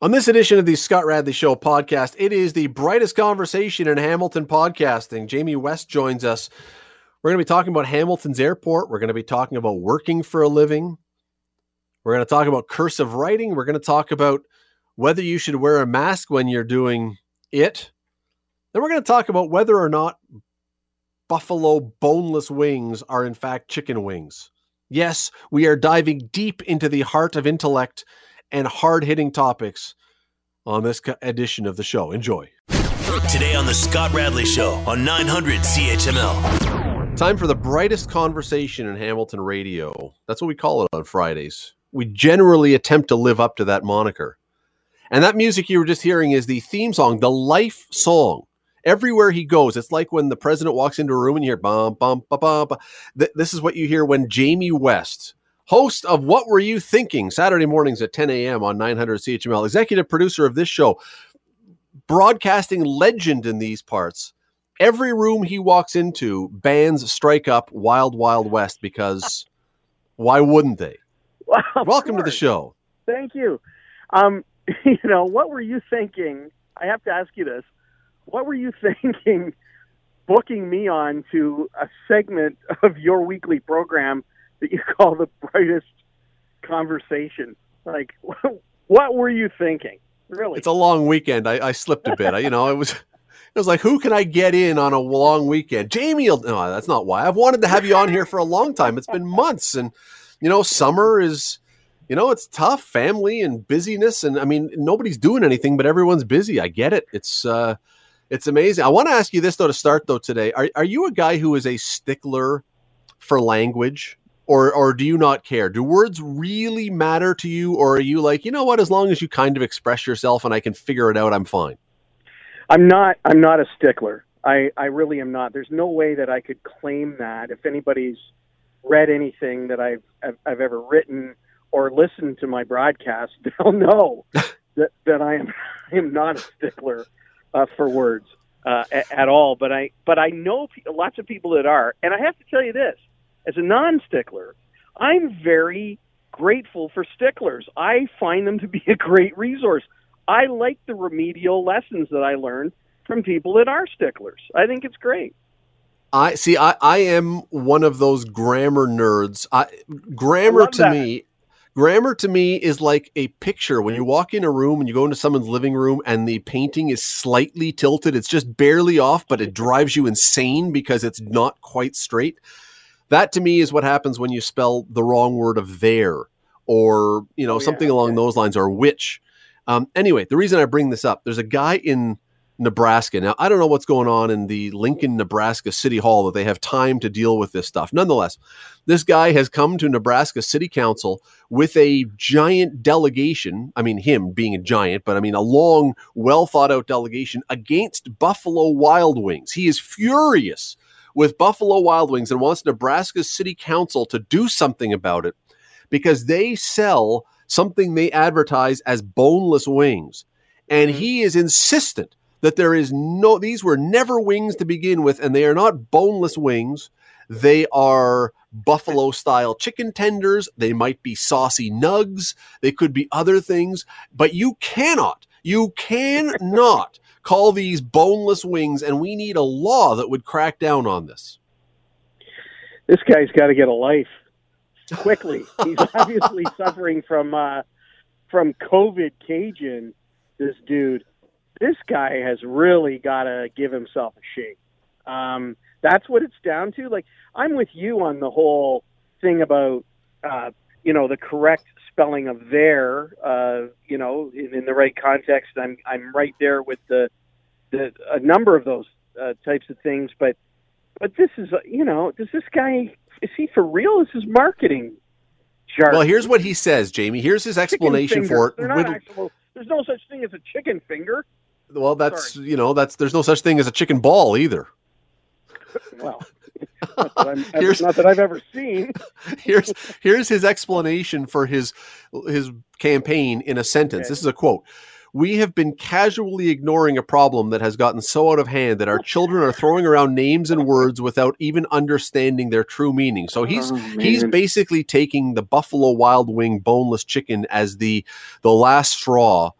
On this edition of the Scott Radley Show podcast, it is the brightest conversation in Hamilton podcasting. Jamie West joins us. We're going to be talking about Hamilton's airport. We're going to be talking about working for a living. We're going to talk about cursive writing. We're going to talk about whether you should wear a mask when you're doing it. Then we're going to talk about whether or not buffalo boneless wings are in fact chicken wings. Yes, we are diving deep into the heart of intellect and hard hitting topics on this edition of the show. Enjoy. Today on The Scott Radley Show on 900 CHML. Time for the brightest conversation in Hamilton radio. That's what we call it on Fridays. We generally attempt to live up to that moniker. And that music you were just hearing is the theme song, the life song. Everywhere he goes, it's like when the president walks into a room and you hear bum, bum, bum, bum. bum. This is what you hear when Jamie West, host of What Were You Thinking, Saturday mornings at 10 a.m. on 900 CHML, executive producer of this show, broadcasting legend in these parts. Every room he walks into, bands strike up Wild Wild West because why wouldn't they? Well, Welcome to the show. Thank you. Um, you know, what were you thinking? I have to ask you this. What were you thinking booking me on to a segment of your weekly program that you call the brightest conversation. Like, what were you thinking? Really? It's a long weekend. I, I slipped a bit. I, you know, it was. It was like, who can I get in on a long weekend? Jamie, no, that's not why. I've wanted to have you on here for a long time. It's been months, and you know, summer is, you know, it's tough, family and busyness, and I mean, nobody's doing anything, but everyone's busy. I get it. It's, uh, it's amazing. I want to ask you this though to start though today. Are are you a guy who is a stickler for language? Or or do you not care? Do words really matter to you, or are you like, you know what? As long as you kind of express yourself and I can figure it out, I'm fine. I'm not. I'm not a stickler. I I really am not. There's no way that I could claim that. If anybody's read anything that I've I've, I've ever written or listened to my broadcast, they'll know that that I am I am not a stickler uh, for words uh, at, at all. But I but I know pe- lots of people that are, and I have to tell you this as a non stickler, I'm very grateful for sticklers. I find them to be a great resource. I like the remedial lessons that I learned from people that are sticklers. I think it's great. I see. I, I am one of those grammar nerds. I, grammar I to that. me, grammar to me is like a picture. When you walk in a room and you go into someone's living room and the painting is slightly tilted, it's just barely off, but it drives you insane because it's not quite straight. That to me is what happens when you spell the wrong word of there or, you know, oh, something yeah, along those lines or which. Um, anyway, the reason I bring this up, there's a guy in Nebraska. Now, I don't know what's going on in the Lincoln, Nebraska City Hall that they have time to deal with this stuff. Nonetheless, this guy has come to Nebraska City Council with a giant delegation. I mean, him being a giant, but I mean, a long, well thought out delegation against Buffalo Wild Wings. He is furious with Buffalo Wild Wings and wants Nebraska City Council to do something about it because they sell something they advertise as boneless wings. And mm-hmm. he is insistent that there is no, these were never wings to begin with, and they are not boneless wings. They are buffalo style chicken tenders. They might be saucy nugs. They could be other things, but you cannot, you cannot call these boneless wings, and we need a law that would crack down on this. This guy's got to get a life quickly. He's obviously suffering from uh, from COVID Cajun. This dude, this guy has really got to give himself a shake. Um, that's what it's down to. Like I'm with you on the whole thing about uh, you know the correct spelling of there, uh, you know, in, in, the right context. I'm I'm right there with the the a number of those uh, types of things. But but this is uh, you know, does this guy is he for real? This is marketing. Jargon. Well, here's what he says, Jamie. Here's his explanation for it. Actual, there's no such thing as a chicken finger. Well, that's Sorry. you know that's there's no such thing as a chicken ball either. well, not that, here's, not that I've ever seen. here's here's his explanation for his his campaign in a sentence. Okay. This is a quote. We have been casually ignoring a problem that has gotten so out of hand that our children are throwing around names and words without even understanding their true meaning. So he's oh, he's basically taking the Buffalo Wild Wing boneless chicken as the the last straw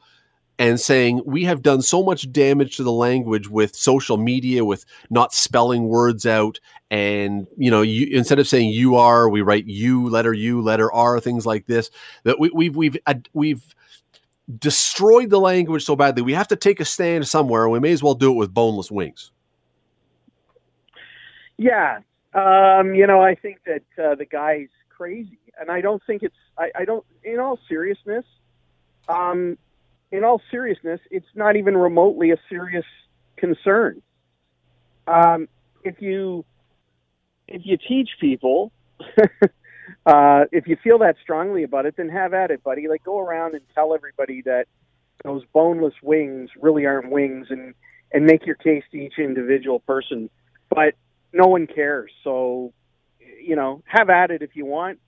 and saying we have done so much damage to the language with social media, with not spelling words out, and you know, you, instead of saying you are, we write you letter U letter R, things like this. That we, we've we've uh, we've destroyed the language so badly. We have to take a stand somewhere, and we may as well do it with boneless wings. Yeah, um, you know, I think that uh, the guy's crazy, and I don't think it's. I, I don't. In all seriousness, um, in all seriousness, it's not even remotely a serious concern. Um, if you if you teach people, uh, if you feel that strongly about it, then have at it, buddy. Like go around and tell everybody that those boneless wings really aren't wings, and and make your case to each individual person. But no one cares. So, you know, have at it if you want,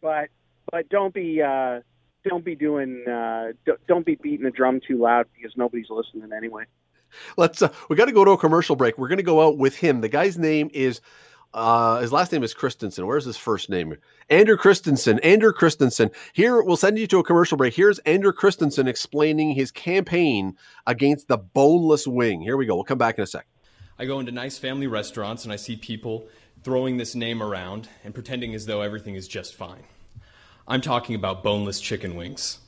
but but don't be uh, don't be doing uh, don't be beating the drum too loud because nobody's listening anyway. Let's. Uh, we got to go to a commercial break. We're going to go out with him. The guy's name is. Uh, his last name is Christensen. Where's his first name? Andrew Christensen. Andrew Christensen. Here, we'll send you to a commercial break. Here's Andrew Christensen explaining his campaign against the boneless wing. Here we go. We'll come back in a sec. I go into nice family restaurants and I see people throwing this name around and pretending as though everything is just fine. I'm talking about boneless chicken wings.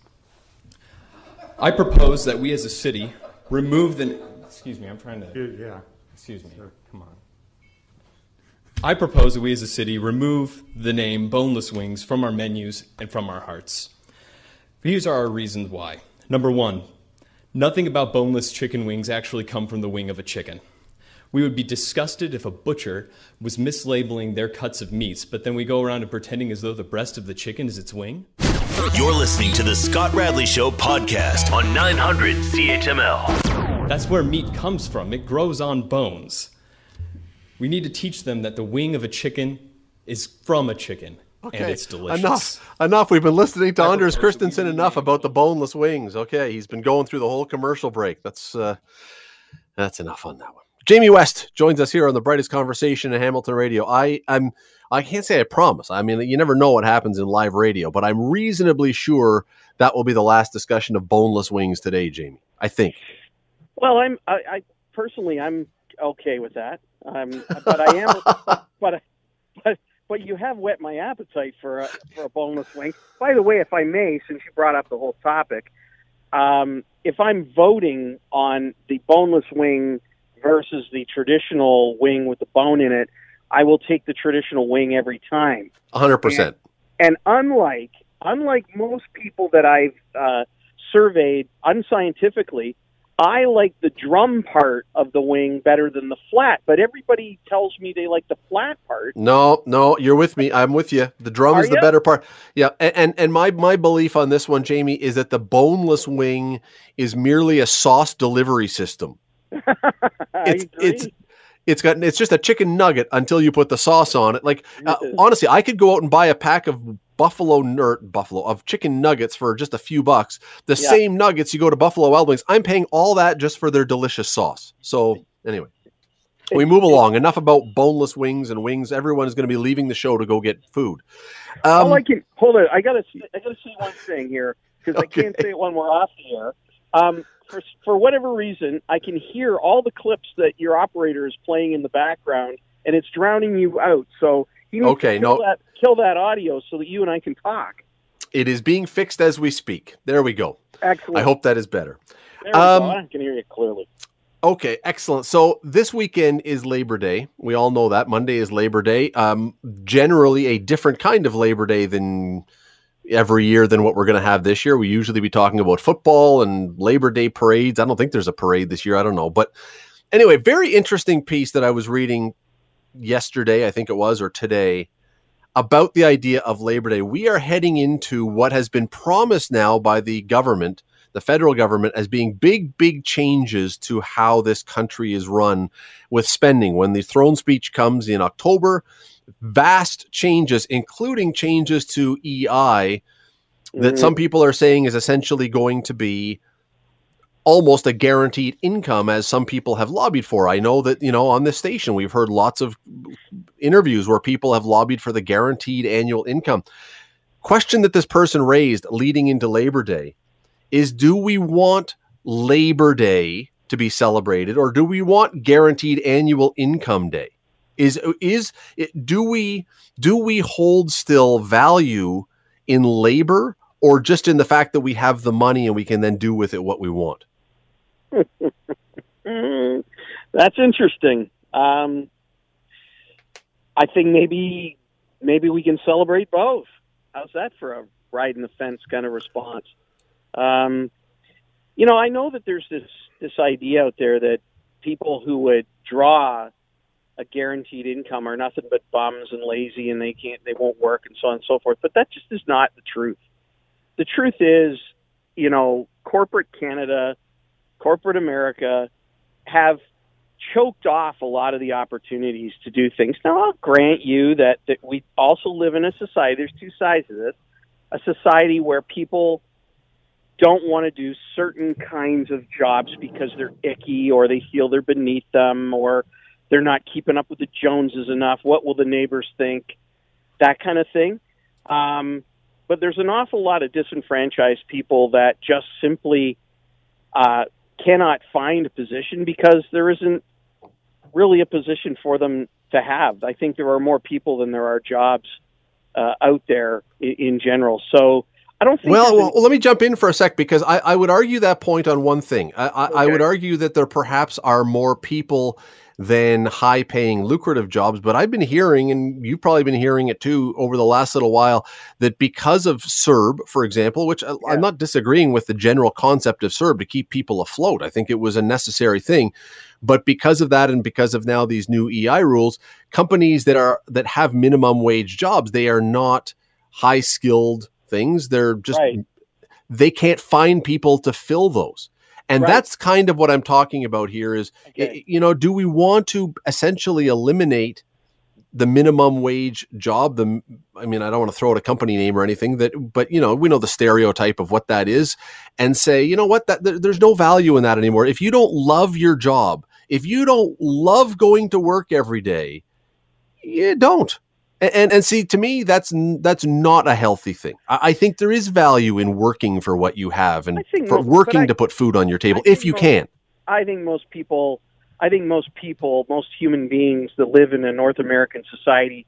I propose that we as a city remove the. Excuse me, I'm trying to. Yeah. Excuse me. Sure. Come on. I propose that we as a city remove the name boneless wings from our menus and from our hearts. These are our reasons why. Number one, nothing about boneless chicken wings actually come from the wing of a chicken. We would be disgusted if a butcher was mislabeling their cuts of meats, but then we go around and pretending as though the breast of the chicken is its wing. You're listening to the Scott Radley Show podcast on 900 CHML. That's where meat comes from. It grows on bones. We need to teach them that the wing of a chicken is from a chicken. Okay. And it's delicious. Enough. Enough. We've been listening to Anders Christensen enough about the boneless wings. Okay. He's been going through the whole commercial break. That's uh that's enough on that one. Jamie West joins us here on the brightest conversation in Hamilton radio. I I'm I can't say I promise. I mean, you never know what happens in live radio, but I'm reasonably sure that will be the last discussion of boneless wings today, Jamie. I think. Well, I'm I, I personally I'm okay with that. Um, but I am, but but but you have whet my appetite for a for a boneless wing. By the way, if I may, since you brought up the whole topic, um, if I'm voting on the boneless wing versus the traditional wing with the bone in it, I will take the traditional wing every time. 100%. And, and unlike unlike most people that I've uh, surveyed unscientifically, I like the drum part of the wing better than the flat, but everybody tells me they like the flat part. No, no, you're with me. I'm with you. The drum Are is the better part. Yeah, and, and and my my belief on this one, Jamie, is that the boneless wing is merely a sauce delivery system. it's it's it's got it's just a chicken nugget until you put the sauce on it. Like uh, honestly, I could go out and buy a pack of buffalo nerd buffalo of chicken nuggets for just a few bucks. The yeah. same nuggets you go to Buffalo Wild Wings. I'm paying all that just for their delicious sauce. So anyway, we move along. Enough about boneless wings and wings. Everyone is going to be leaving the show to go get food. Um, oh, I can hold it. I gotta I gotta say one thing here because okay. I can't say it when we're off the air. Um, for, for whatever reason, I can hear all the clips that your operator is playing in the background, and it's drowning you out. So you need okay, to kill, no. that, kill that audio so that you and I can talk. It is being fixed as we speak. There we go. Excellent. I hope that is better. Um, I can hear you clearly. Okay, excellent. So this weekend is Labor Day. We all know that Monday is Labor Day. Um, generally, a different kind of Labor Day than every year than what we're going to have this year. We usually be talking about football and Labor Day parades. I don't think there's a parade this year. I don't know. But anyway, very interesting piece that I was reading yesterday, I think it was, or today, about the idea of Labor Day. We are heading into what has been promised now by the government, the federal government, as being big, big changes to how this country is run with spending. When the throne speech comes in October, vast changes, including changes to EI, that mm-hmm. some people are saying is essentially going to be almost a guaranteed income as some people have lobbied for. I know that, you know, on this station we've heard lots of interviews where people have lobbied for the guaranteed annual income. Question that this person raised leading into Labor Day is do we want Labor Day to be celebrated, or do we want guaranteed annual income day? Is is do we do we hold still value in labor, or just in the fact that we have the money and we can then do with it what we want? That's interesting. Um, I think maybe maybe we can celebrate both. How's that for a ride in the fence kind of response? Um, you know, I know that there's this this idea out there that people who would draw a guaranteed income are nothing but bums and lazy and they can't they won't work and so on and so forth. But that just is not the truth. The truth is, you know, corporate Canada, corporate America have choked off a lot of the opportunities to do things. Now, I'll grant you that, that we also live in a society, there's two sides of this a society where people don't want to do certain kinds of jobs because they're icky or they feel they're beneath them or they're not keeping up with the Joneses enough. What will the neighbors think? That kind of thing. Um, but there's an awful lot of disenfranchised people that just simply uh, cannot find a position because there isn't really a position for them to have. I think there are more people than there are jobs uh, out there in, in, general. So I don't think. Well, well, let me jump in for a sec because I, I would argue that point on one thing. I, I, okay. I would argue that there perhaps are more people than high paying lucrative jobs. But I've been hearing, and you've probably been hearing it too over the last little while, that because of CERB, for example, which uh, yeah. I'm not disagreeing with the general concept of CERB to keep people afloat, I think it was a necessary thing. But because of that, and because of now these new EI rules, companies that are that have minimum wage jobs, they are not high skilled things. They're just right. they can't find people to fill those. And right. that's kind of what I'm talking about here is, okay. you know, do we want to essentially eliminate the minimum wage job? The, I mean, I don't want to throw out a company name or anything that, but you know, we know the stereotype of what that is and say, you know what, that there's no value in that anymore. If you don't love your job, if you don't love going to work every day, you don't. And, and, and see, to me, that's that's not a healthy thing. I, I, think there is value in working for what you have and for most, working I, to put food on your table if you most, can. I think most people, I think most people, most human beings that live in a North American society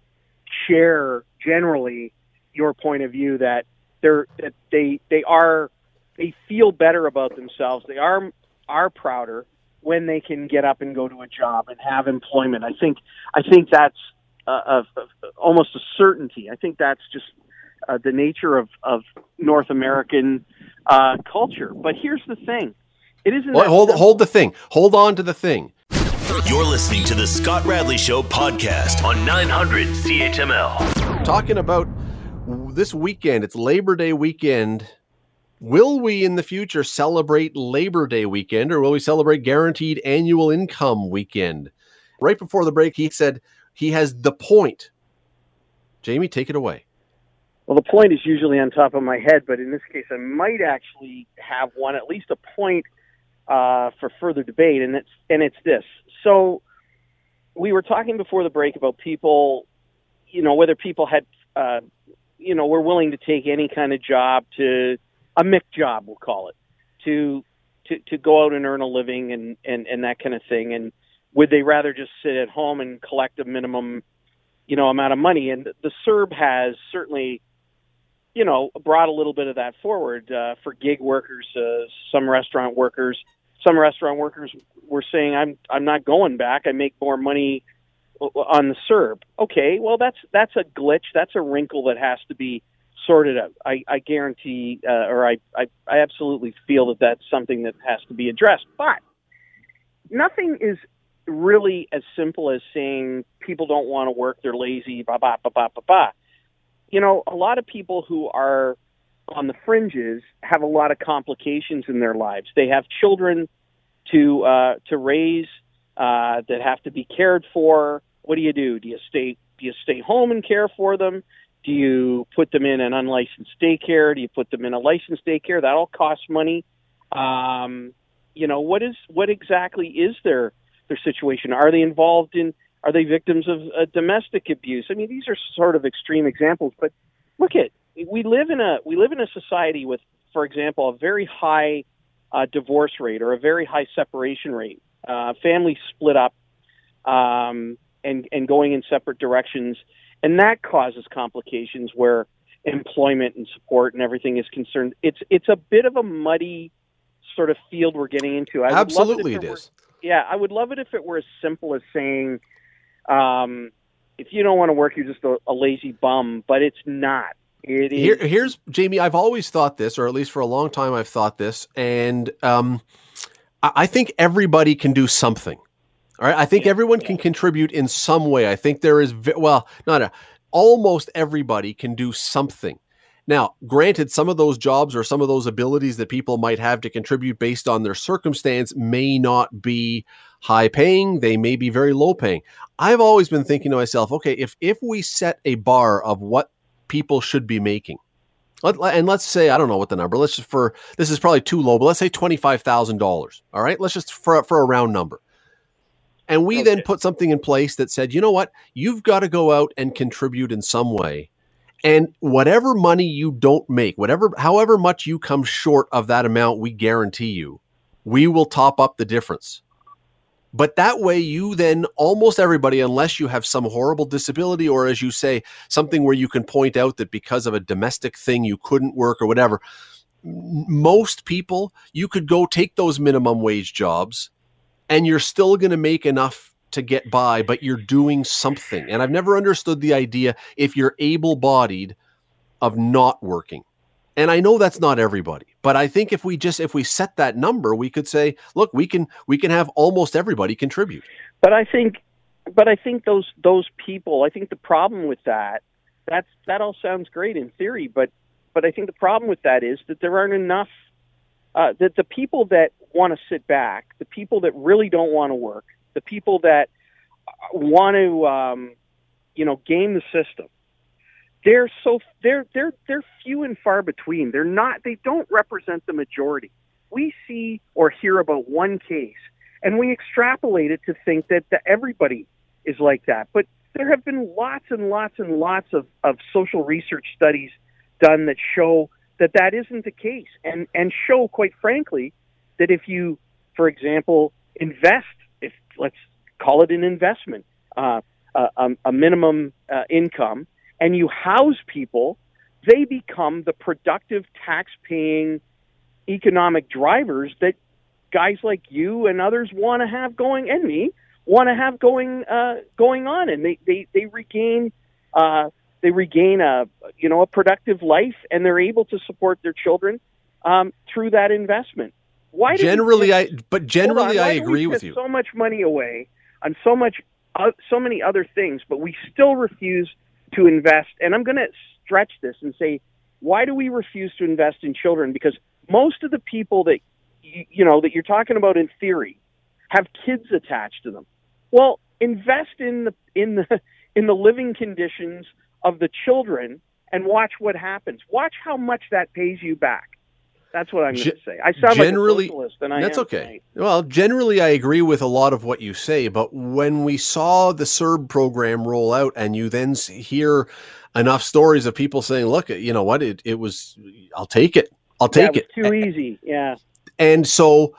share generally your point of view that they're that they they are they feel better about themselves. They are are prouder when they can get up and go to a job and have employment. I think I think that's uh, of, of, almost a certainty. I think that's just uh, the nature of, of North American uh, culture. But here's the thing: it isn't. Well, hold hold the thing. Hold on to the thing. You're listening to the Scott Radley Show podcast on 900 CHML. Talking about this weekend. It's Labor Day weekend. Will we in the future celebrate Labor Day weekend or will we celebrate guaranteed annual income weekend? Right before the break, he said, he has the point. Jamie, take it away. Well, the point is usually on top of my head, but in this case, I might actually have one, at least a point uh, for further debate, and it's and it's this. So, we were talking before the break about people, you know, whether people had, uh, you know, were willing to take any kind of job to a Mick job, we'll call it, to to to go out and earn a living and and and that kind of thing, and would they rather just sit at home and collect a minimum, you know, amount of money? And the CERB has certainly, you know, brought a little bit of that forward uh, for gig workers, uh, some restaurant workers. Some restaurant workers were saying, "I'm I'm not going back. I make more money on the CERB." Okay, well that's that's a glitch. That's a wrinkle that has to be sorted out. I, I guarantee, uh, or I, I I absolutely feel that that's something that has to be addressed. But nothing is really as simple as saying people don't want to work, they're lazy, ba ba ba ba ba ba. You know, a lot of people who are on the fringes have a lot of complications in their lives. They have children to uh, to raise uh, that have to be cared for. What do you do? Do you stay do you stay home and care for them? Do you put them in an unlicensed daycare? Do you put them in a licensed daycare? That all costs money. Um, you know what is what exactly is there their situation? Are they involved in? Are they victims of uh, domestic abuse? I mean, these are sort of extreme examples, but look at we live in a we live in a society with, for example, a very high uh, divorce rate or a very high separation rate. Uh, families split up um, and and going in separate directions, and that causes complications where employment and support and everything is concerned. It's it's a bit of a muddy sort of field we're getting into. I Absolutely, it, it is. Yeah, I would love it if it were as simple as saying, um, if you don't want to work, you're just a, a lazy bum. But it's not. It is. Here, here's Jamie. I've always thought this, or at least for a long time, I've thought this, and um, I, I think everybody can do something. All right, I think yeah, everyone yeah. can contribute in some way. I think there is well, not a, almost everybody can do something. Now, granted, some of those jobs or some of those abilities that people might have to contribute based on their circumstance may not be high paying. They may be very low paying. I've always been thinking to myself, okay, if if we set a bar of what people should be making, let, and let's say I don't know what the number. Let's just for this is probably too low, but let's say twenty five thousand dollars. All right, let's just for for a round number. And we okay. then put something in place that said, you know what, you've got to go out and contribute in some way and whatever money you don't make, whatever, however much you come short of that amount, we guarantee you, we will top up the difference. But that way, you then almost everybody, unless you have some horrible disability, or as you say, something where you can point out that because of a domestic thing you couldn't work or whatever, most people, you could go take those minimum wage jobs and you're still going to make enough to get by, but you're doing something. And I've never understood the idea if you're able bodied of not working. And I know that's not everybody, but I think if we just if we set that number, we could say, look, we can we can have almost everybody contribute. But I think but I think those those people, I think the problem with that that's that all sounds great in theory, but but I think the problem with that is that there aren't enough uh, that the people that want to sit back, the people that really don't want to work, the people that want to, um, you know, game the system. They're so they're they're they're few and far between. They're not. They don't represent the majority. We see or hear about one case, and we extrapolate it to think that, that everybody is like that. But there have been lots and lots and lots of, of social research studies done that show that that isn't the case, and and show, quite frankly, that if you, for example, invest let's call it an investment, uh, a, a, minimum uh, income, and you house people, they become the productive, tax-paying economic drivers that guys like you and others want to have going, and me want to have going uh, going on, and they they they regain. Uh, they regain a you know a productive life and they're able to support their children um, through that investment. Why generally I but generally on, I agree with you. So much money away on so much uh, so many other things, but we still refuse to invest. And I'm going to stretch this and say, why do we refuse to invest in children? Because most of the people that you, you know that you're talking about in theory have kids attached to them. Well, invest in the in the in the living conditions of the children and watch what happens. Watch how much that pays you back. That's what I'm going to say. I sound generally, like a and I that's okay. Well, generally, I agree with a lot of what you say. But when we saw the CERB program roll out, and you then hear enough stories of people saying, "Look, you know what? It it was. I'll take it. I'll take yeah, it. Too easy. Yeah." And so,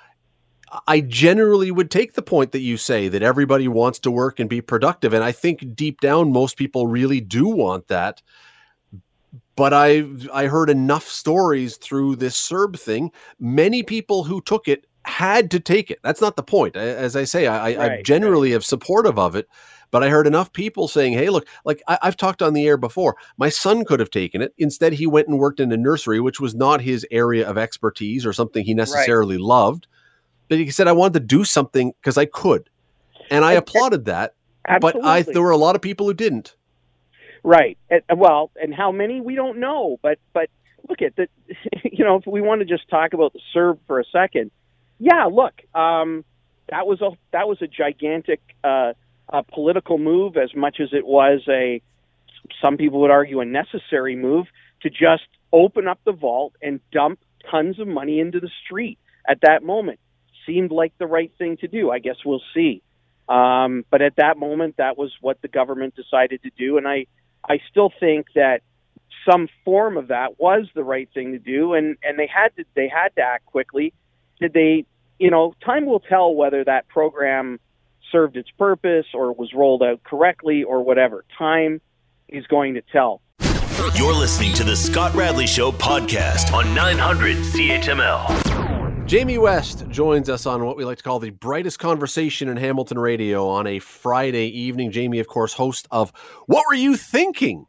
I generally would take the point that you say that everybody wants to work and be productive, and I think deep down, most people really do want that but I I heard enough stories through this CERB thing. Many people who took it had to take it. That's not the point. As I say, I, right, I generally right. am supportive of it, but I heard enough people saying, "Hey, look, like I, have talked on the air before. My son could have taken it. Instead, he went and worked in a nursery, which was not his area of expertise or something he necessarily right. loved. But he said, I wanted to do something because I could, and I applauded that. Absolutely. But I there were a lot of people who didn't. Right. Well, and how many we don't know, but but look at the, you know, if we want to just talk about the CERB for a second, yeah, look, um, that was a that was a gigantic uh, a political move as much as it was a some people would argue a necessary move to just open up the vault and dump tons of money into the street at that moment. Seemed like the right thing to do. I guess we'll see. Um, but at that moment, that was what the government decided to do, and I I still think that some form of that was the right thing to do, and and they had to they had to act quickly. did they? You know, time will tell whether that program served its purpose or was rolled out correctly or whatever. Time is going to tell. You're listening to the Scott Radley Show podcast on 900 CHML. Jamie West joins us on what we like to call the brightest conversation in Hamilton radio on a Friday evening. Jamie, of course, host of What Were You Thinking?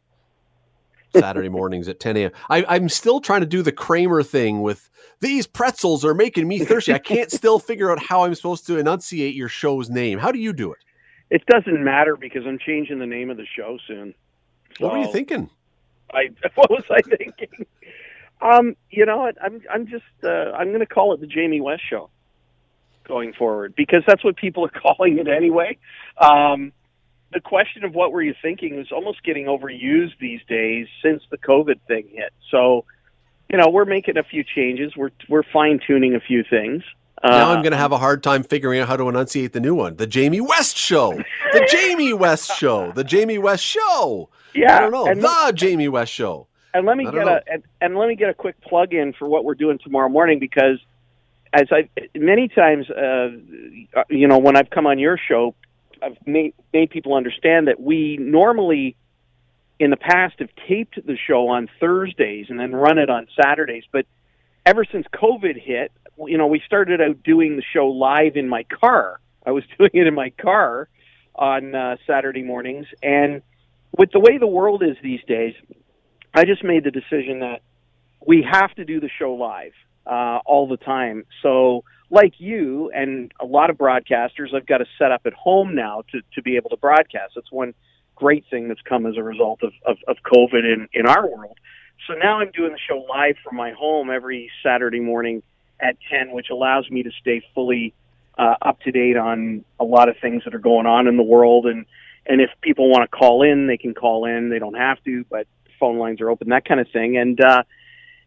Saturday mornings at 10 a.m. I, am still trying to do the Kramer thing with these pretzels are making me thirsty. I can't still figure out how I'm supposed to enunciate your show's name. How do you do it? It doesn't matter because I'm changing the name of the show soon. So what were you thinking? I what was I thinking? Um, you know, what? I'm I'm just uh, I'm going to call it the Jamie West Show going forward because that's what people are calling it anyway. Um, the question of what were you thinking is almost getting overused these days since the COVID thing hit. So, you know, we're making a few changes. We're we're fine tuning a few things. Now I'm going to have a hard time figuring out how to enunciate the new one. The Jamie West Show. The Jamie West Show. The Jamie West Show. Yeah, I don't know. the Jamie West Show. And let me get know. a and, and, let me get a quick plug in for what we're doing tomorrow morning because as I many times, uh, you know, when I've come on your show, I've made, made people understand that we normally in the past have taped the show on Thursdays and then run it on Saturdays, but ever since COVID hit, you know, we started out doing the show live in my car. I was doing it in my car on uh, Saturday mornings, and with the way the world is these days, I just made the decision that we have to do the show live uh, all the time. So, like you and a lot of broadcasters, I've got to set up at home now to, to be able to broadcast. That's one great thing that's come as a result of, of, of COVID in, in our world. So now I'm doing the show live from my home every Saturday morning at 10, which allows me to stay fully uh, up to date on a lot of things that are going on in the world. And, and if people want to call in, they can call in. They don't have to, but phone lines are open, that kind of thing. And, uh,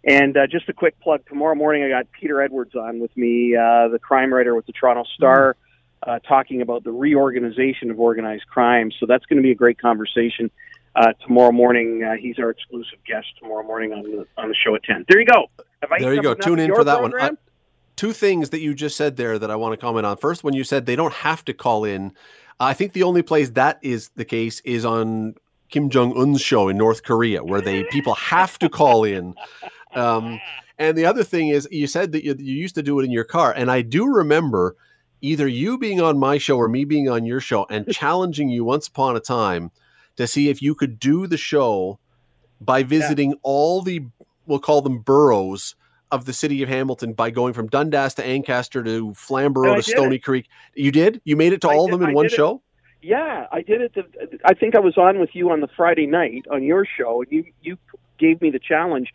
and uh, just a quick plug: tomorrow morning, I got Peter Edwards on with me, uh, the crime writer with the Toronto Star, mm-hmm. uh, talking about the reorganization of organized crime. So that's going to be a great conversation uh, tomorrow morning. Uh, he's our exclusive guest tomorrow morning on the on the show at ten. There you go. there you go. Tune in for that program? one. Uh, two things that you just said there that I want to comment on. First, when you said they don't have to call in, I think the only place that is the case is on Kim Jong Un's show in North Korea, where they people have to call in. Um, and the other thing is, you said that you, you used to do it in your car, and I do remember either you being on my show or me being on your show and challenging you once upon a time to see if you could do the show by visiting yeah. all the we'll call them boroughs of the city of Hamilton by going from Dundas to Ancaster to Flamborough to Stony it. Creek. You did? You made it to I all of them in I one show? Yeah, I did it. To, I think I was on with you on the Friday night on your show, and you you gave me the challenge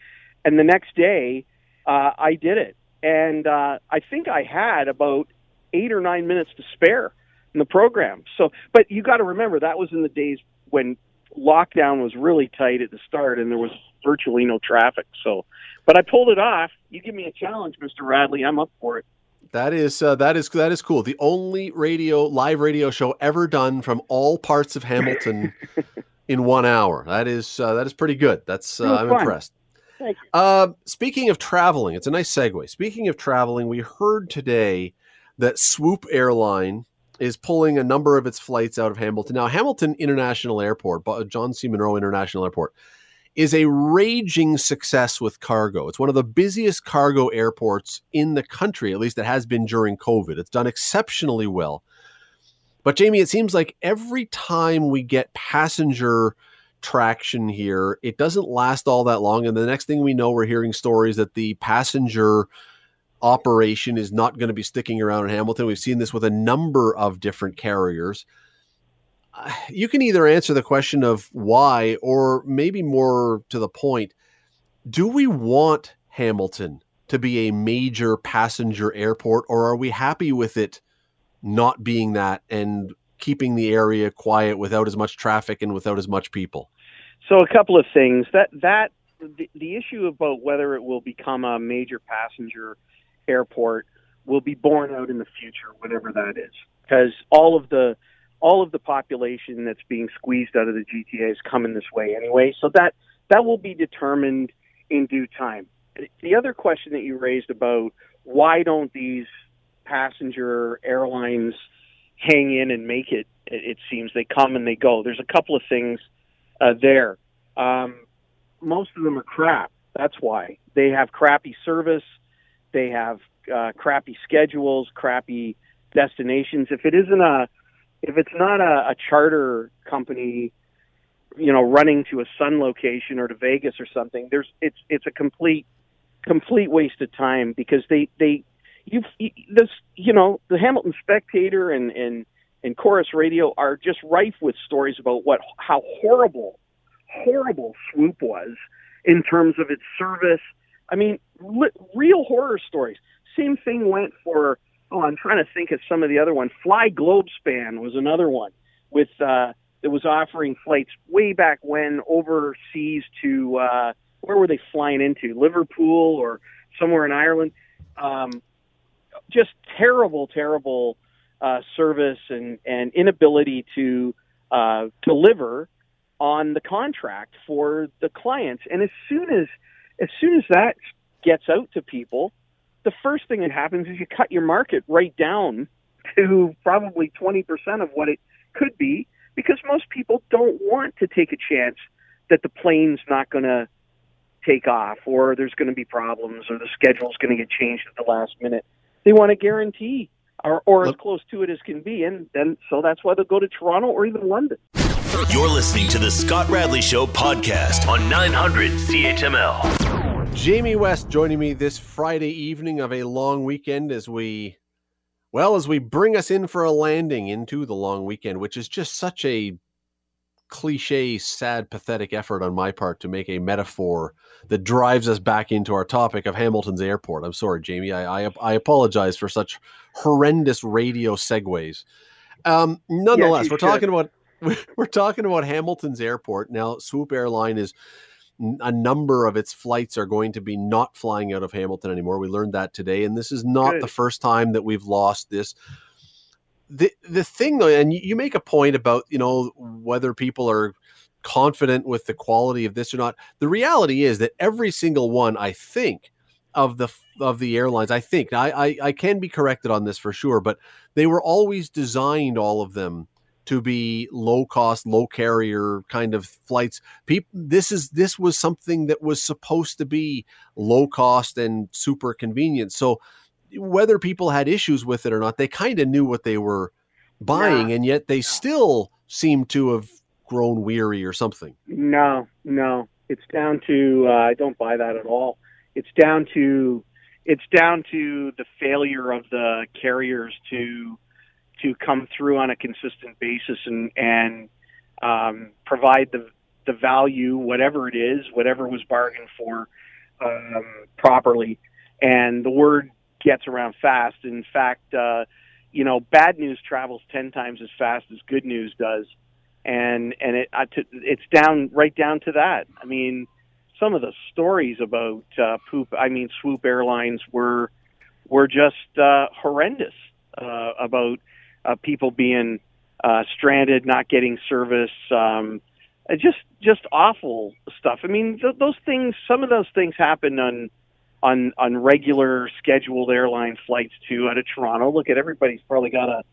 and the next day uh, I did it, and uh, I think I had about eight or nine minutes to spare in the program. So, but you got to remember that was in the days when lockdown was really tight at the start, and there was virtually no traffic. So, but I pulled it off. You give me a challenge, Mister Radley. I'm up for it. That is uh, that is that is cool. The only radio live radio show ever done from all parts of Hamilton in one hour. That is uh, that is pretty good. That's uh, I'm fun. impressed. Uh, speaking of traveling, it's a nice segue. Speaking of traveling, we heard today that Swoop Airline is pulling a number of its flights out of Hamilton. Now, Hamilton International Airport, John C. Munro International Airport, is a raging success with cargo. It's one of the busiest cargo airports in the country, at least it has been during COVID. It's done exceptionally well. But, Jamie, it seems like every time we get passenger traction here. It doesn't last all that long. And the next thing we know, we're hearing stories that the passenger operation is not going to be sticking around in Hamilton. We've seen this with a number of different carriers. You can either answer the question of why, or maybe more to the point, do we want Hamilton to be a major passenger airport, or are we happy with it not being that and keeping the area quiet without as much traffic and without as much people? So a couple of things that that the, the issue about whether it will become a major passenger airport will be borne out in the future, whatever that is, because all of the all of the population that's being squeezed out of the GTA is coming this way anyway. So that that will be determined in due time. The other question that you raised about why don't these passenger airlines hang in and make it? It, seems they come and they go. There's a couple of things uh, there. Um, most of them are crap. That's why they have crappy service. They have uh, crappy schedules, crappy destinations. If it isn't a, if it's not a, a charter company, you know, running to a Sun location or to Vegas or something, there's it's it's a complete complete waste of time because they they you this you know the Hamilton Spectator and and and Corus Radio are just rife with stories about what how horrible horrible Swoop was in terms of its service. I mean, li- real horror stories. Same thing went for oh, I'm trying to think of some of the other ones. Fly Globespan was another one with uh, that was offering flights way back when overseas to uh, where were they flying into Liverpool or somewhere in Ireland. Um, just terrible, terrible uh, service and, and inability to uh, deliver on the contract for the clients. And as soon as as soon as that gets out to people, the first thing that happens is you cut your market right down to probably 20% of what it could be because most people don't want to take a chance that the plane's not going to take off or there's going to be problems or the schedule's going to get changed at the last minute. They want a guarantee or, or as close to it as can be. And then, so that's why they'll go to Toronto or even London. You're listening to the Scott Radley Show podcast on 900 CHML. Jamie West joining me this Friday evening of a long weekend as we, well, as we bring us in for a landing into the long weekend, which is just such a cliche, sad, pathetic effort on my part to make a metaphor that drives us back into our topic of Hamilton's airport. I'm sorry, Jamie. I I, I apologize for such horrendous radio segues. Um, nonetheless, yes, we're should. talking about we're talking about Hamilton's airport now. Swoop Airline is a number of its flights are going to be not flying out of Hamilton anymore. We learned that today, and this is not Good. the first time that we've lost this. The the thing though, and you make a point about you know whether people are confident with the quality of this or not. The reality is that every single one, I think, of the of the airlines, I think I, I I can be corrected on this for sure, but they were always designed, all of them, to be low cost, low carrier kind of flights. People, this is this was something that was supposed to be low cost and super convenient. So whether people had issues with it or not, they kind of knew what they were buying, yeah. and yet they still seem to have grown weary or something. No, no, it's down to uh, I don't buy that at all. It's down to it's down to the failure of the carriers to to come through on a consistent basis and and um, provide the the value, whatever it is, whatever was bargained for, um, properly. And the word gets around fast. In fact, uh, you know, bad news travels ten times as fast as good news does, and and it it's down right down to that. I mean, some of the stories about uh, poop, I mean, Swoop Airlines were were just uh, horrendous uh, about uh, people being uh, stranded, not getting service, um, uh, just just awful stuff. I mean, th- those things. Some of those things happen on on on regular scheduled airline flights too out of Toronto. Look at everybody's probably got a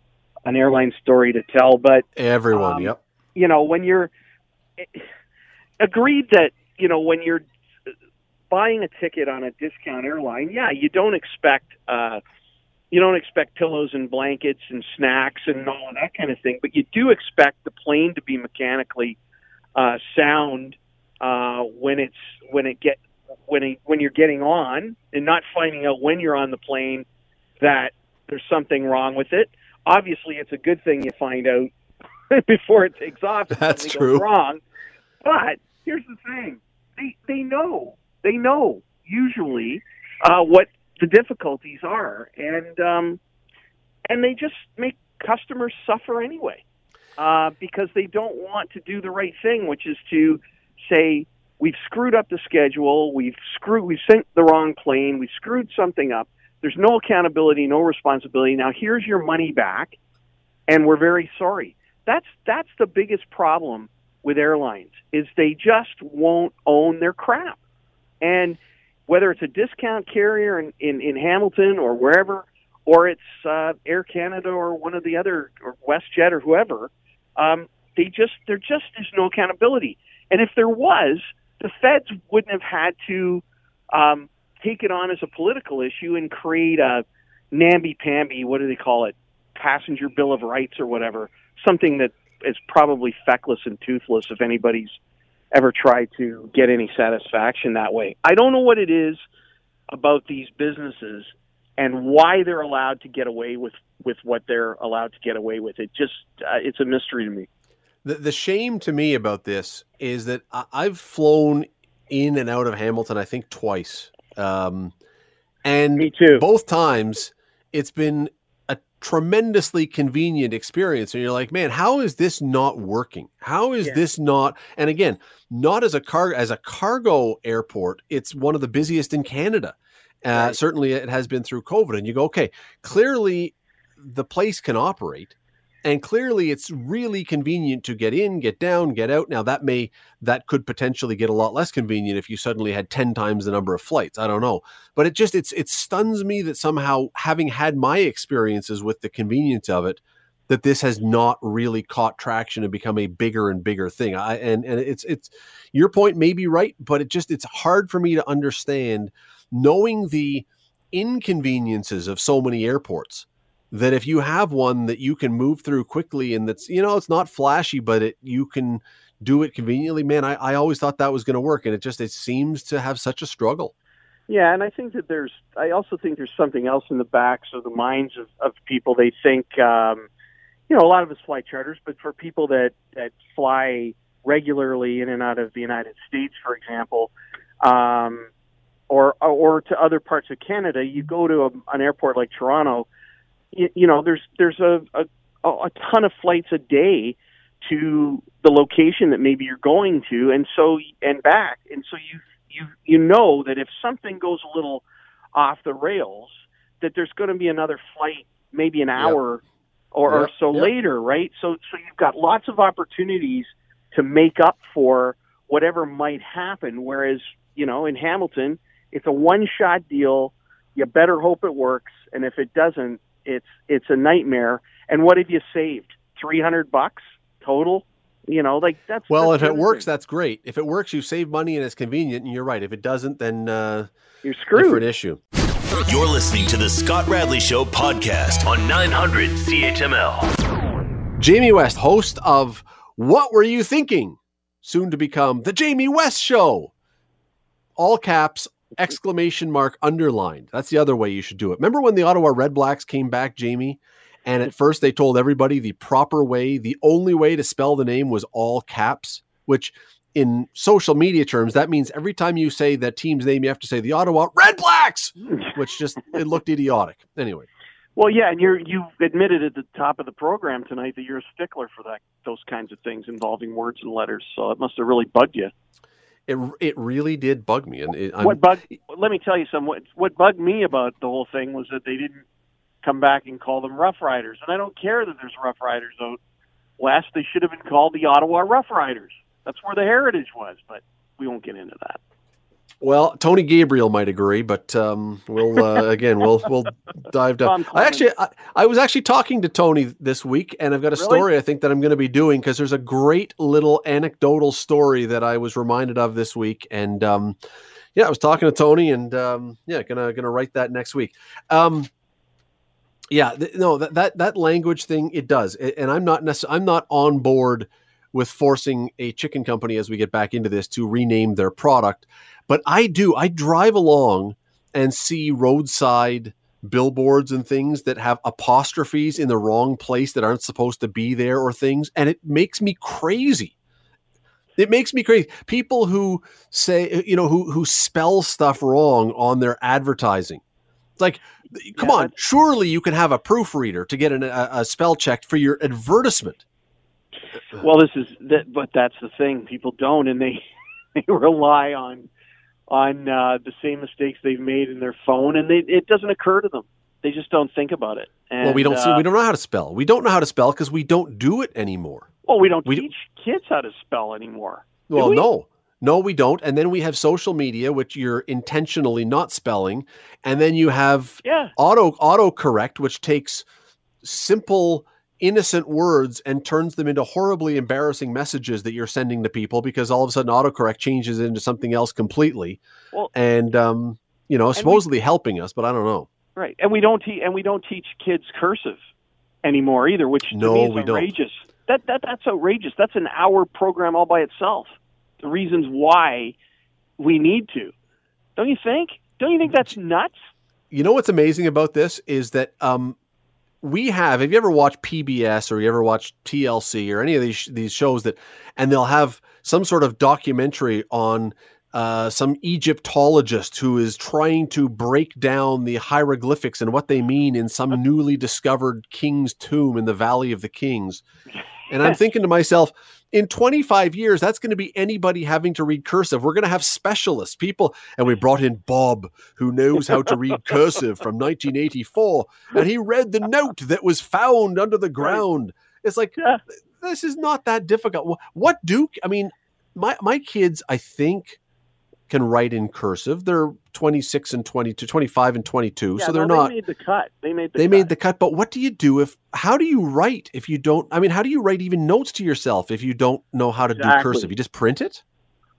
an airline story to tell, but everyone, um, yep. You know, when you're eh, agreed that you know when you're buying a ticket on a discount airline, yeah, you don't expect. Uh, you don't expect pillows and blankets and snacks and all of that kind of thing, but you do expect the plane to be mechanically uh, sound uh, when it's when it get when it, when you're getting on and not finding out when you're on the plane that there's something wrong with it. Obviously, it's a good thing you find out before it takes off. That's true. wrong, but here's the thing: they they know they know usually uh, what the difficulties are, and um, and they just make customers suffer anyway uh, because they don't want to do the right thing, which is to say we've screwed up the schedule, we've screwed, we've sent the wrong plane, we screwed something up. There's no accountability, no responsibility. Now here's your money back, and we're very sorry. That's that's the biggest problem with airlines is they just won't own their crap, and whether it's a discount carrier in, in, in Hamilton or wherever, or it's uh, Air Canada or one of the other, or WestJet or whoever, um, they just there just is no accountability. And if there was, the feds wouldn't have had to um, take it on as a political issue and create a namby-pamby, what do they call it, passenger bill of rights or whatever, something that is probably feckless and toothless if anybody's ever try to get any satisfaction that way. I don't know what it is about these businesses and why they're allowed to get away with with what they're allowed to get away with. It just uh, it's a mystery to me. The the shame to me about this is that I, I've flown in and out of Hamilton I think twice. Um, and Me too. both times it's been tremendously convenient experience and you're like man how is this not working how is Yeah. this not and again not as a car as a cargo airport it's one of the busiest in canada uh, Right. certainly it has been through covid and you go okay clearly the place can operate and clearly it's really convenient to get in get down get out. Now that may that could potentially get a lot less convenient if you suddenly had 10 times the number of flights. I don't know. But it just it's it stuns me that somehow having had my experiences with the convenience of it that this has not really caught traction and become a bigger and bigger thing. I and and it's it's your point may be right but it just it's hard for me to understand knowing the inconveniences of so many airports that if you have one that you can move through quickly and that's you know it's not flashy but it you can do it conveniently man i, I always thought that was going to work and it just it seems to have such a struggle Yeah, and I think that there's. I also think there's something else in the backs of the minds of, of people. They think, um, you know, a lot of us fly charters, but for people that that fly regularly in and out of the United States, for example, um, or or to other parts of Canada, you go to a, an airport like Toronto. You, you know, there's there's a, a a ton of flights a day to the location that maybe you're going to, and so and back, and so you you you know that if something goes a little off the rails, that there's going to be another flight, maybe an hour or, or Yep, so yep. later, right? So so you've got lots of opportunities to make up for whatever might happen. Whereas you know in Hamilton, it's a one shot deal. You better hope it works, and if it doesn't, it's it's a nightmare. And what have you saved? Three hundred bucks total. You know, like that's well that's if it works thing. that's great if it works you save money and it's convenient and you're right if it doesn't then uh you're screwed. different issue You're listening to the Scott Radley Show podcast on 900 CHML. jamie west host of what were you thinking soon to become the jamie west show all caps exclamation mark underlined. That's the other way you should do it. Remember when the ottawa Redblacks came back jamie? And at first they told everybody the proper way the only way to spell the name was all caps which in social media terms that means every time you say that team's name you have to say the ottawa Redblacks hmm. which just it looked idiotic. Anyway. Well, yeah, and you're you admitted at the top of the program tonight that you're a stickler for that those kinds of things involving words and letters. So it must have really bugged you. It it really did bug me and it, what bug? Let me tell you something. What, what bugged me about the whole thing was that they didn't come back and call them Rough Riders, and I don't care that there's Rough Riders out west. They should have been called the Ottawa Rough Riders. That's where the heritage was, but we won't get into that. Well, Tony Gabriel might agree, but um, we'll uh, again we'll we'll dive down. I actually I, I was actually talking to Tony this week, and I've got a Really? story I think that I'm going to be doing because there's a great little anecdotal story that I was reminded of this week, and um, yeah, I was talking to Tony, and um, yeah, gonna gonna write that next week. Um, yeah, th- no, that, that that language thing it does, and I'm not necessarily I'm not on board with forcing a chicken company as we get back into this to rename their product, but I do. I drive along and see roadside billboards and things that have apostrophes in the wrong place that aren't supposed to be there or things, and it makes me crazy. It makes me crazy. People who say, you know, who who spell stuff wrong on their advertising. It's like, come Yeah, on, surely you can have a proofreader to get an, a, a spell check for your advertisement. Well, this is that, but that's the thing. People don't, and they they rely on on uh, the same mistakes they've made in their phone, and they, it doesn't occur to them. They just don't think about it. And, well, we don't see, uh, we don't know how to spell. We don't know how to spell because we don't do it anymore. Well, we don't we teach kids how to spell anymore. Well, we? no, No, we don't. And then we have social media, which you're intentionally not spelling, and then you have Yeah. auto autocorrect, which takes simple innocent words and turns them into horribly embarrassing messages that you're sending to people because all of a sudden autocorrect changes into something else completely. Well- and um, you know, we- supposedly helping us, but I don't know. Right, and we don't te- and we don't teach kids cursive anymore either, which to No, me is we don't. outrageous. That that that's outrageous. That's an hour program all by itself. The reasons why we need to, don't you think? Don't you think that's nuts? You know what's amazing about this is that um, we have. Have you ever watched PBS or you ever watched TLC or any of these these shows that, and they'll have some sort of documentary on uh, some Egyptologist who is trying to break down the hieroglyphics and what they mean in some newly discovered king's tomb in the Valley of the Kings. And I'm thinking to myself, in 25 years, that's going to be anybody having to read cursive. We're going to have specialists, people. And we brought in Bob, who knows how to read cursive from 1984. And he read the note that was found under the ground. It's like, Yeah. this is not that difficult. What do, I mean, my, my kids, I think, can write in cursive. They're 26 and 22, 25 and 22. Yeah, so they're no, not They made the cut. They made the. they cut. made the cut but what do you do if how do you write if you don't i mean how do you write even notes to yourself if you don't know how to do cursive you just print it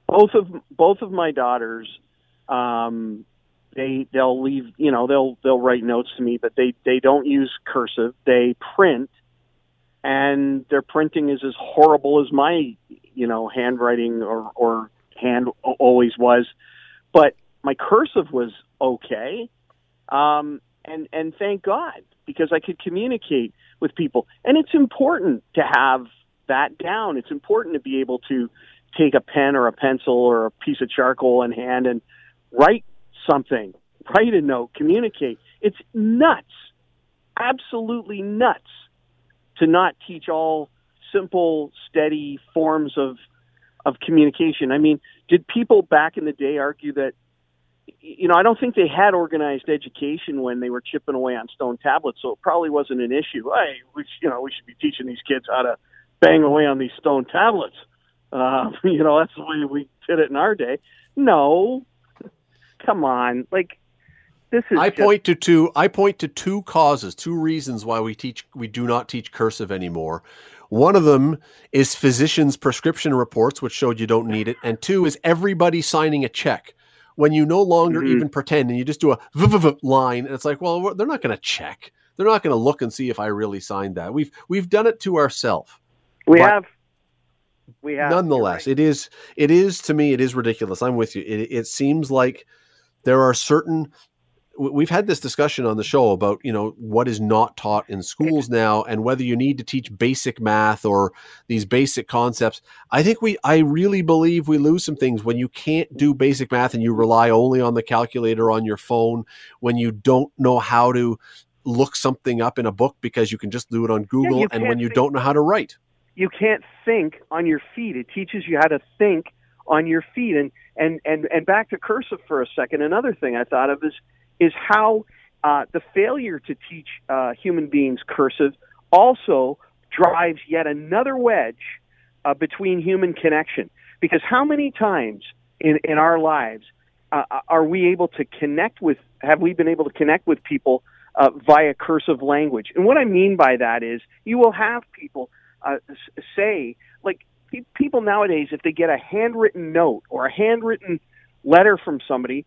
both of both of my daughters um they they'll leave you know they'll they'll write notes to me but they they don't use cursive they print and their printing is as horrible as my you know handwriting or or hand always was but my cursive was okay um and and thank god because i could communicate with people and it's important to have that down it's important to be able to take a pen or a pencil or a piece of charcoal in hand and write something, write a note, communicate. It's nuts, absolutely nuts to not teach all simple, steady forms of of communication. I mean, did people back in the day argue that you know, I don't think they had organized education when they were chipping away on stone tablets, so it probably wasn't an issue. Hey, we, you know, we should be teaching these kids how to bang away on these stone tablets. Uh, you know, that's the way we did it in our day. No, come on, like this is. i just- point to two i point to two causes two reasons why we teach we do not teach cursive anymore one of them is physicians prescription reports which showed you don't need it and two is everybody signing a check when you no longer Mhm. even pretend and you just do a line and it's like well they're not going to check they're not going to look and see if i really signed that we've we've done it to ourselves we but- have. We have. nonetheless you're it is it is to me it is ridiculous i'm with you it, it seems like there are certain we've had this discussion on the show about you know what is not taught in schools now and whether you need to teach basic math or these basic concepts i think we i really believe we lose some things when you can't do basic math and you rely only on the calculator on your phone when you don't know how to look something up in a book because you can just do it on google you and when you think- don't know how to write you can't think on your feet. It teaches you how to think on your feet. And and and and back to cursive for a second. Another thing I thought of is is how uh, the failure to teach uh, human beings cursive also drives yet another wedge uh, between human connection. Because how many times in in our lives uh, are we able to connect with? Have we been able to connect with people uh, via cursive language? And what I mean by that is, you will have people uh, say like people nowadays if they get a handwritten note or a handwritten letter from somebody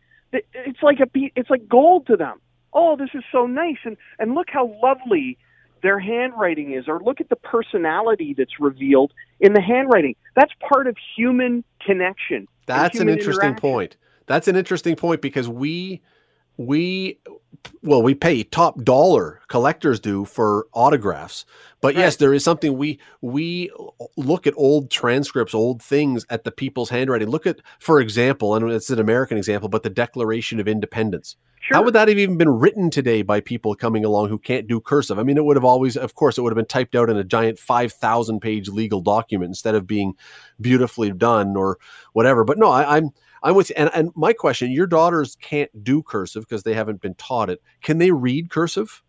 it's like a it's like gold to them. Oh this is so nice. And and look how lovely their handwriting is or look at the personality that's revealed in the handwriting. That's part of human connection That's an interesting point. That's an interesting point because we we well we pay top dollar collectors do for autographs. But yes, there is something we we look at old transcripts, old things at the people's handwriting. Look at for example, and it's an American example, but the Declaration of Independence. Sure How would that have even been written today by people coming along who can't do cursive? I mean, it would have always, of course, it would have been typed out in a giant 5,000 page legal document instead of being beautifully done or whatever. But no, I, I'm, I'm with you. And, and my question, your daughters can't do cursive because they haven't been taught it. Can they read cursive?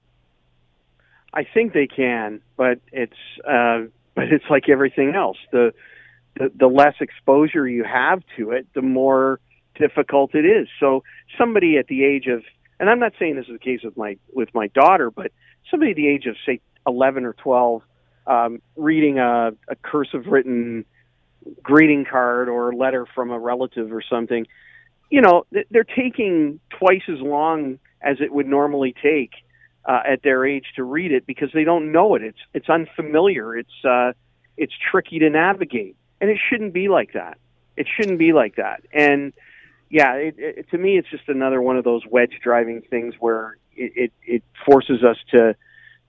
I think they can, but it's uh, but it's like everything else. The the, the less exposure you have to it, the more difficult it is. So somebody at the age of, and I'm not saying this is the case with my with my daughter, but somebody at the age of say 11 or 12, um, reading a, a cursive written greeting card or letter from a relative or something, you know, they're taking twice as long as it would normally take uh, at their age to read it because they don't know it. It's it's unfamiliar. It's uh, it's tricky to navigate, and it shouldn't be like that. It shouldn't be like that. And yeah, it, it, to me, it's just another one of those wedge driving things where it, it, it forces us to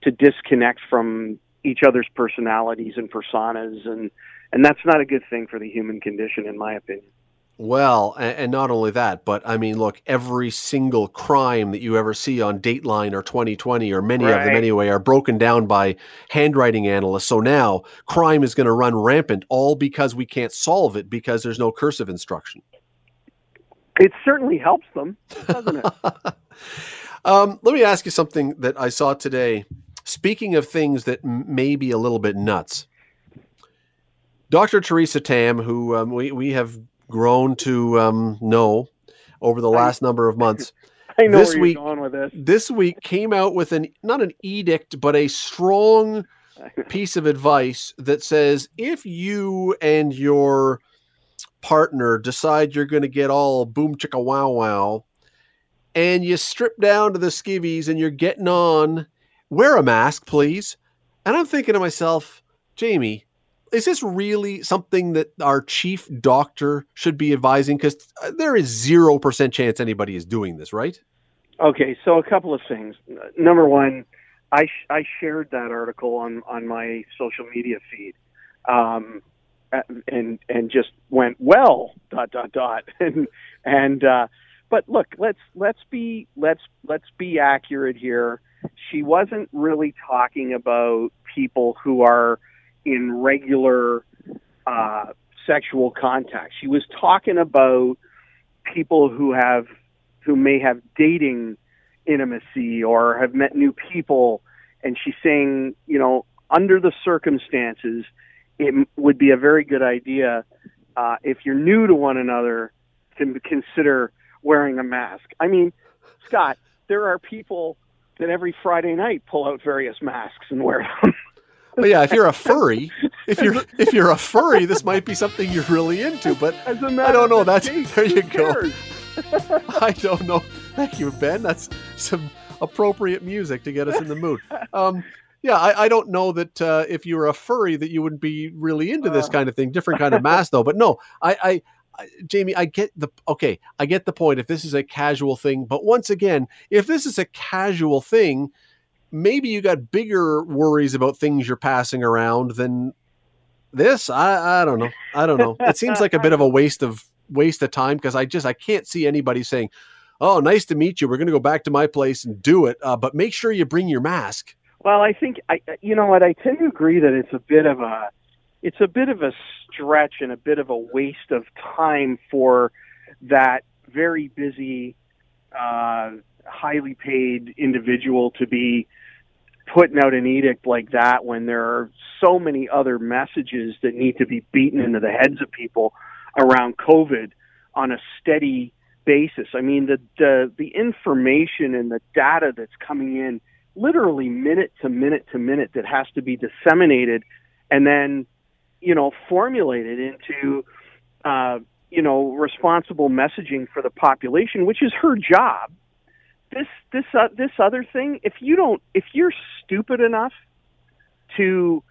to disconnect from each other's personalities and personas, and and that's not a good thing for the human condition, in my opinion. Well, and, and, not only that, but I mean, look, every single crime that you ever see on Dateline or 2020, or many right. of them anyway, are broken down by handwriting analysts. So now crime is going to run rampant, all because we can't solve it because there's no cursive instruction. It certainly helps them, doesn't it? um, let me ask you something that I saw today. Speaking of things that may be a little bit nuts, Dr. Theresa Tam, who um, we, we have grown to um, know over the last number of months. I know this week, this. This week came out with an not an edict, but a strong piece of advice that says if you and your partner decide you're going to get all boom chicka wow wow, and you strip down to the skivvies and you're getting on, wear a mask, please. And I'm thinking to myself, Jamie, is this really something that our chief doctor should be advising? Because uh, there is zero percent chance anybody is doing this, right? Okay, so a couple of things. Number one, I sh- I shared that article on on my social media feed, um, and and just went well dot dot dot and and uh, but look, let's let's be let's let's be accurate here. She wasn't really talking about people who are in regular uh, sexual contact. She was talking about people who have who may have dating intimacy or have met new people, and she's saying, you know, under the circumstances, it would be a very good idea uh, if you're new to one another to consider wearing a mask. I mean, Scott, there are people that every Friday night pull out various masks and wear them. But yeah, if you're a furry, if you're if you're a furry, this might be something you're really into. But I don't know. That's case, there you go. I don't know. Thank you, Ben. That's some appropriate music to get us in the mood. Um, yeah, I, I, don't know that uh, if you were a furry that you wouldn't be really into this kind of thing. Different kind of mask, though. But no, I, I, I, Jamie, I get the okay. I get the point. If this is a casual thing, but once again, if this is a casual thing, maybe you got bigger worries about things you're passing around than this. I, I don't know. I don't know. It seems like a bit of a waste of waste of time because I just I can't see anybody saying, "Oh, nice to meet you. We're going to go back to my place and do it, uh, but make sure you bring your mask." Well, I think I you know what I tend to agree that it's a bit of a it's a bit of a stretch and a bit of a waste of time for that very busy, uh, highly paid individual to be putting out an edict like that when there are so many other messages that need to be beaten into the heads of people around COVID on a steady basis. I mean, the the, the information and the data that's coming in literally minute to minute to minute that has to be disseminated and then you know formulated into uh, you know responsible messaging for the population, which is her job. This this uh, this other thing if you don't if you're stupid enough to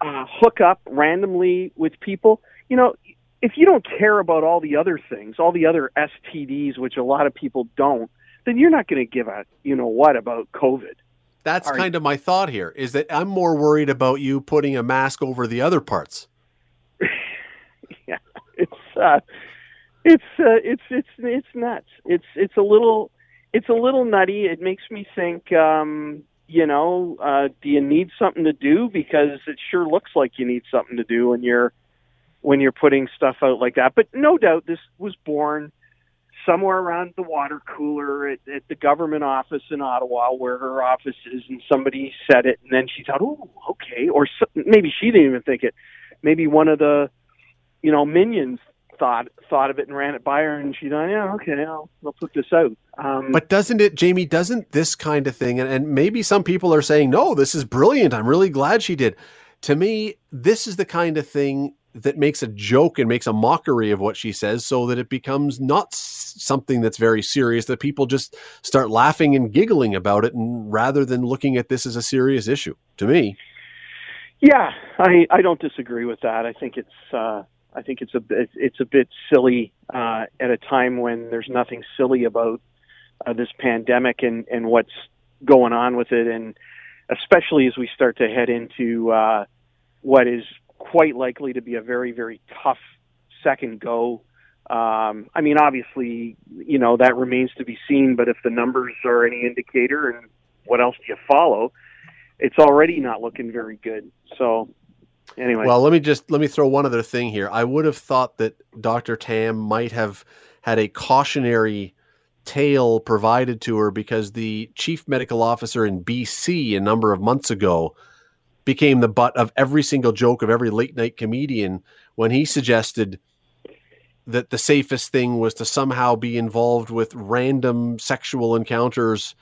uh, hook up randomly with people you know if you don't care about all the other things all the other stds which a lot of people don't then you're not going to give a you know what about covid that's Are kind you? of my thought here is that i'm more worried about you putting a mask over the other parts yeah it's uh it's uh, it's it's it's nuts it's it's a little it's a little nutty. It makes me think, um, you know, uh, do you need something to do? Because it sure looks like you need something to do when you're when you're putting stuff out like that. But no doubt, this was born somewhere around the water cooler at, at the government office in Ottawa, where her office is, and somebody said it, and then she thought, "Oh, okay," or so, maybe she didn't even think it. Maybe one of the you know, Minions thought thought of it and ran it by her, and she thought, yeah, okay, I'll, I'll put this out. Um, but doesn't it, Jamie? Doesn't this kind of thing, and, and maybe some people are saying, no, this is brilliant. I'm really glad she did. To me, this is the kind of thing that makes a joke and makes a mockery of what she says so that it becomes not something that's very serious that people just start laughing and giggling about it and rather than looking at this as a serious issue to me. Yeah i i don't disagree with that. I think it's uh i think it's a bit it's a bit silly uh at a time when there's nothing silly about uh, this pandemic and and what's going on with it. And especially as we start to head into uh what is quite likely to be a very, very tough second go. Um, I mean, obviously, you know, that remains to be seen, but if the numbers are any indicator and what else do you follow, it's already not looking very good. So, anyway. Well, let me just let me throw one other thing here. I would have thought that Dr. Tam might have had a cautionary tale provided to her because the chief medical officer in BC a number of months ago became the butt of every single joke of every late night comedian when he suggested that the safest thing was to somehow be involved with random sexual encounters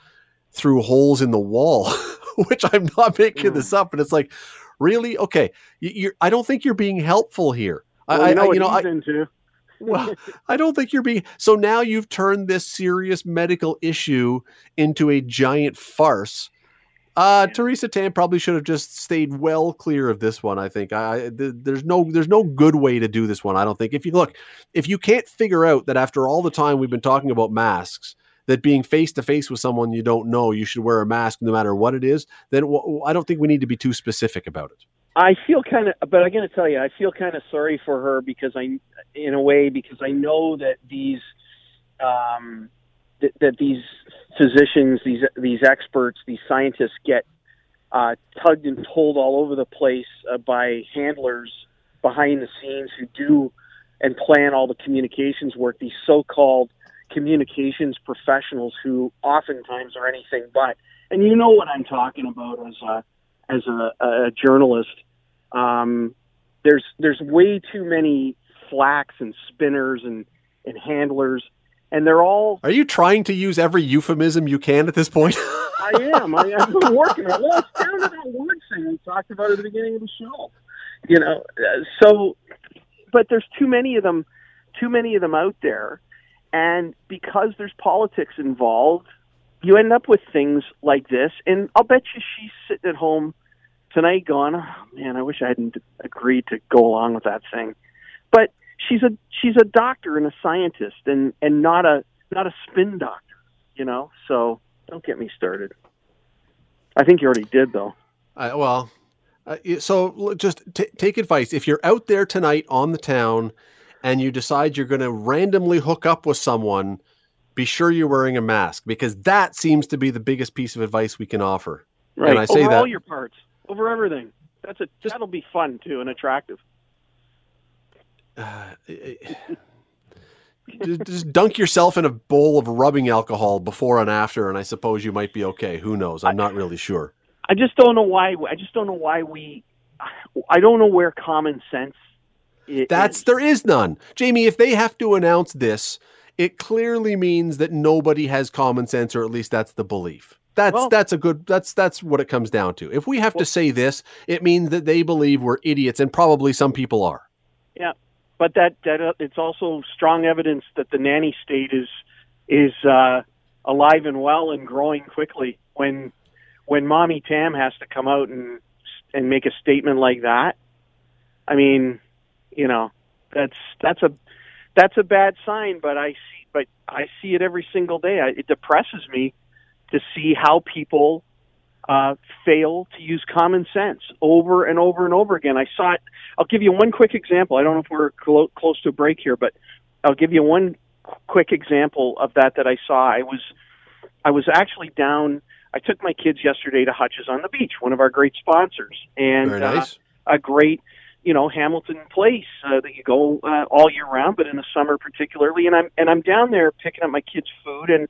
through holes in the wall, which I'm not making mm. this up. And it's like, really? Okay. You're, I don't think you're being helpful here. Well, I, you know, I, you know I, well, I don't think you're being. So now you've turned this serious medical issue into a giant farce uh, Theresa Tam probably should have just stayed well clear of this one. I think I th- there's no there's no good way to do this one. I don't think if you look if you can't figure out that after all the time we've been talking about masks that being face to face with someone you don't know you should wear a mask no matter what it is, then w- I don't think we need to be too specific about it. I feel kind of, but I'm going to tell you, I feel kind of sorry for her because I, in a way, because I know that these, um, that, that these physicians, these these experts, these scientists get uh, tugged and pulled all over the place uh, by handlers behind the scenes who do and plan all the communications work. These so-called communications professionals who oftentimes are anything but. And you know what I'm talking about as a as a, a journalist. Um, there's there's way too many flacks and spinners and and handlers and they're all. Are you trying to use every euphemism you can at this point? I am. I, have been working on. it. Well, it's down to that one thing we talked about at the beginning of the show. You know, uh, so, but there's too many of them, too many of them out there, and because there's politics involved, you end up with things like this. And I'll bet you she's sitting at home tonight, going, oh, "Man, I wish I hadn't agreed to go along with that thing." But she's a she's a doctor and a scientist and and not a not a spin doctor you know? So don't get me started. I think you already did though. Uh, well uh, so just t- take advice. If you're out there tonight on the town and you decide you're going to randomly hook up with someone be sure you're wearing a mask because that seems to be the biggest piece of advice we can offer. Right. And i say over that all your parts. Over everything. That's a that'll be fun too and attractive uh, just dunk yourself in a bowl of rubbing alcohol before and after, and I suppose you might be okay. Who knows? I'm not really sure. I just don't know why. I just don't know why we. I don't know where common sense. That's is. there is none, Jamie. If they have to announce this, it clearly means that nobody has common sense, or at least that's the belief. That's well, that's a good that's that's what it comes down to. If we have well, to say this, it means that they believe we're idiots, and probably some people are. Yeah, but that that uh, it's also strong evidence that the nanny state is is uh, alive and well and growing quickly. When when mommy Tam has to come out and and make a statement like that, I mean, you know, that's that's a that's a bad sign. But I see, but I see it every single day. I, it depresses me to see how people uh, fail to use common sense over and over and over again. I saw it. I'll give you one quick example. I don't know if we're clo- close to a break here, but I'll give you one quick example of that that I saw. I was I was actually down. I took my kids yesterday to Hutch's on the Beach, one of our great sponsors, and nice. uh, a great you know Hamilton place uh, that you go uh, all year round, but in the summer particularly. And I'm and I'm down there picking up my kids' food and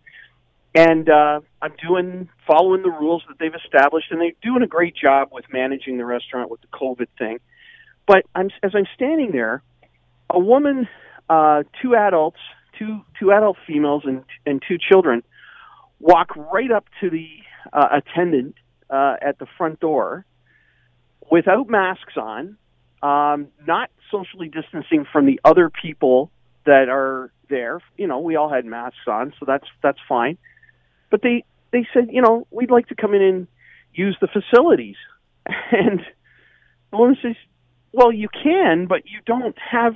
and uh, I'm doing following the rules that they've established, and they're doing a great job with managing the restaurant with the COVID thing. But I'm as I'm standing there, a woman, uh, two adults, two two adult females, and and two children walk right up to the uh, attendant uh, at the front door without masks on, um, not socially distancing from the other people that are there. You know, we all had masks on, so that's that's fine. But they they said, you know, we'd like to come in and use the facilities, and the woman says, well, you can, but you don't have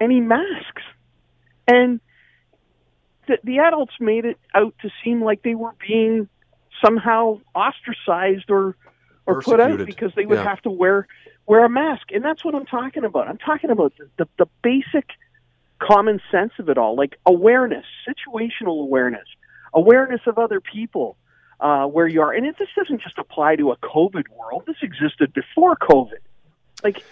any masks, and the, the adults made it out to seem like they were being somehow ostracized or or put out because they would yeah. have to wear wear a mask. And that's what I'm talking about. I'm talking about the, the, the basic common sense of it all, like awareness, situational awareness, awareness of other people, uh, where you are. And it, this doesn't just apply to a COVID world. This existed before COVID. Like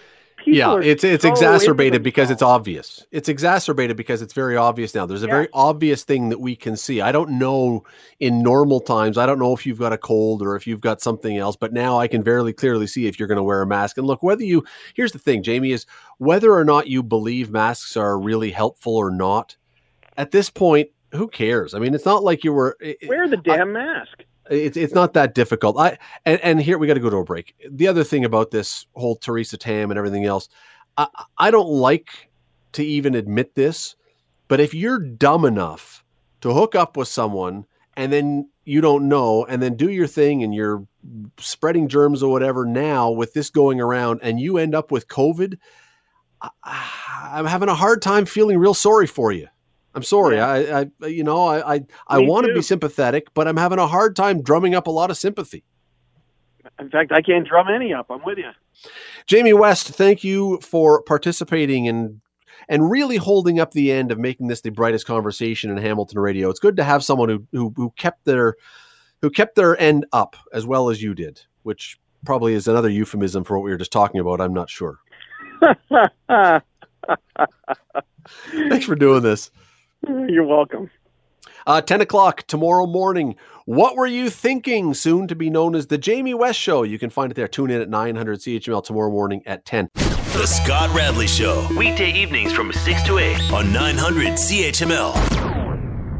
yeah, it's it's exacerbated because it's obvious. It's exacerbated because it's very obvious now. There's a very obvious thing that we can see. I don't know in normal times. I don't know if you've got a cold or if you've got something else, but now I can very clearly see if you're going to wear a mask. And look, whether you here's the thing, Jamie, is whether or not you believe masks are really helpful or not. At this point, who cares? I mean, it's not like you were wear the damn I, mask it's it's not that difficult. I and, and here we got to go to a break. The other thing about this whole Theresa Tam and everything else, I, I don't like to even admit this, but if you're dumb enough to hook up with someone and then you don't know and then do your thing and you're spreading germs or whatever now with this going around and you end up with COVID, I, I'm having a hard time feeling real sorry for you. I'm sorry. Yeah. I, I, you know, I, I, I want to be sympathetic, but I'm having a hard time drumming up a lot of sympathy. In fact, I can't drum any up. I'm with you. Jamie West, thank you for participating and and really holding up the end of making this the brightest conversation in Hamilton radio. It's good to have someone who who, who kept their who kept their end up as well as you did, which probably is another euphemism for what we were just talking about. I'm not sure. Thanks for doing this. You're welcome. Uh, 10 o'clock tomorrow morning. What were you thinking? Soon to be known as the Jamie West Show. You can find it there. Tune in at 900 CHML tomorrow morning at 10. The Scott Radley Show. Weekday evenings from 6 to 8 on 900 CHML.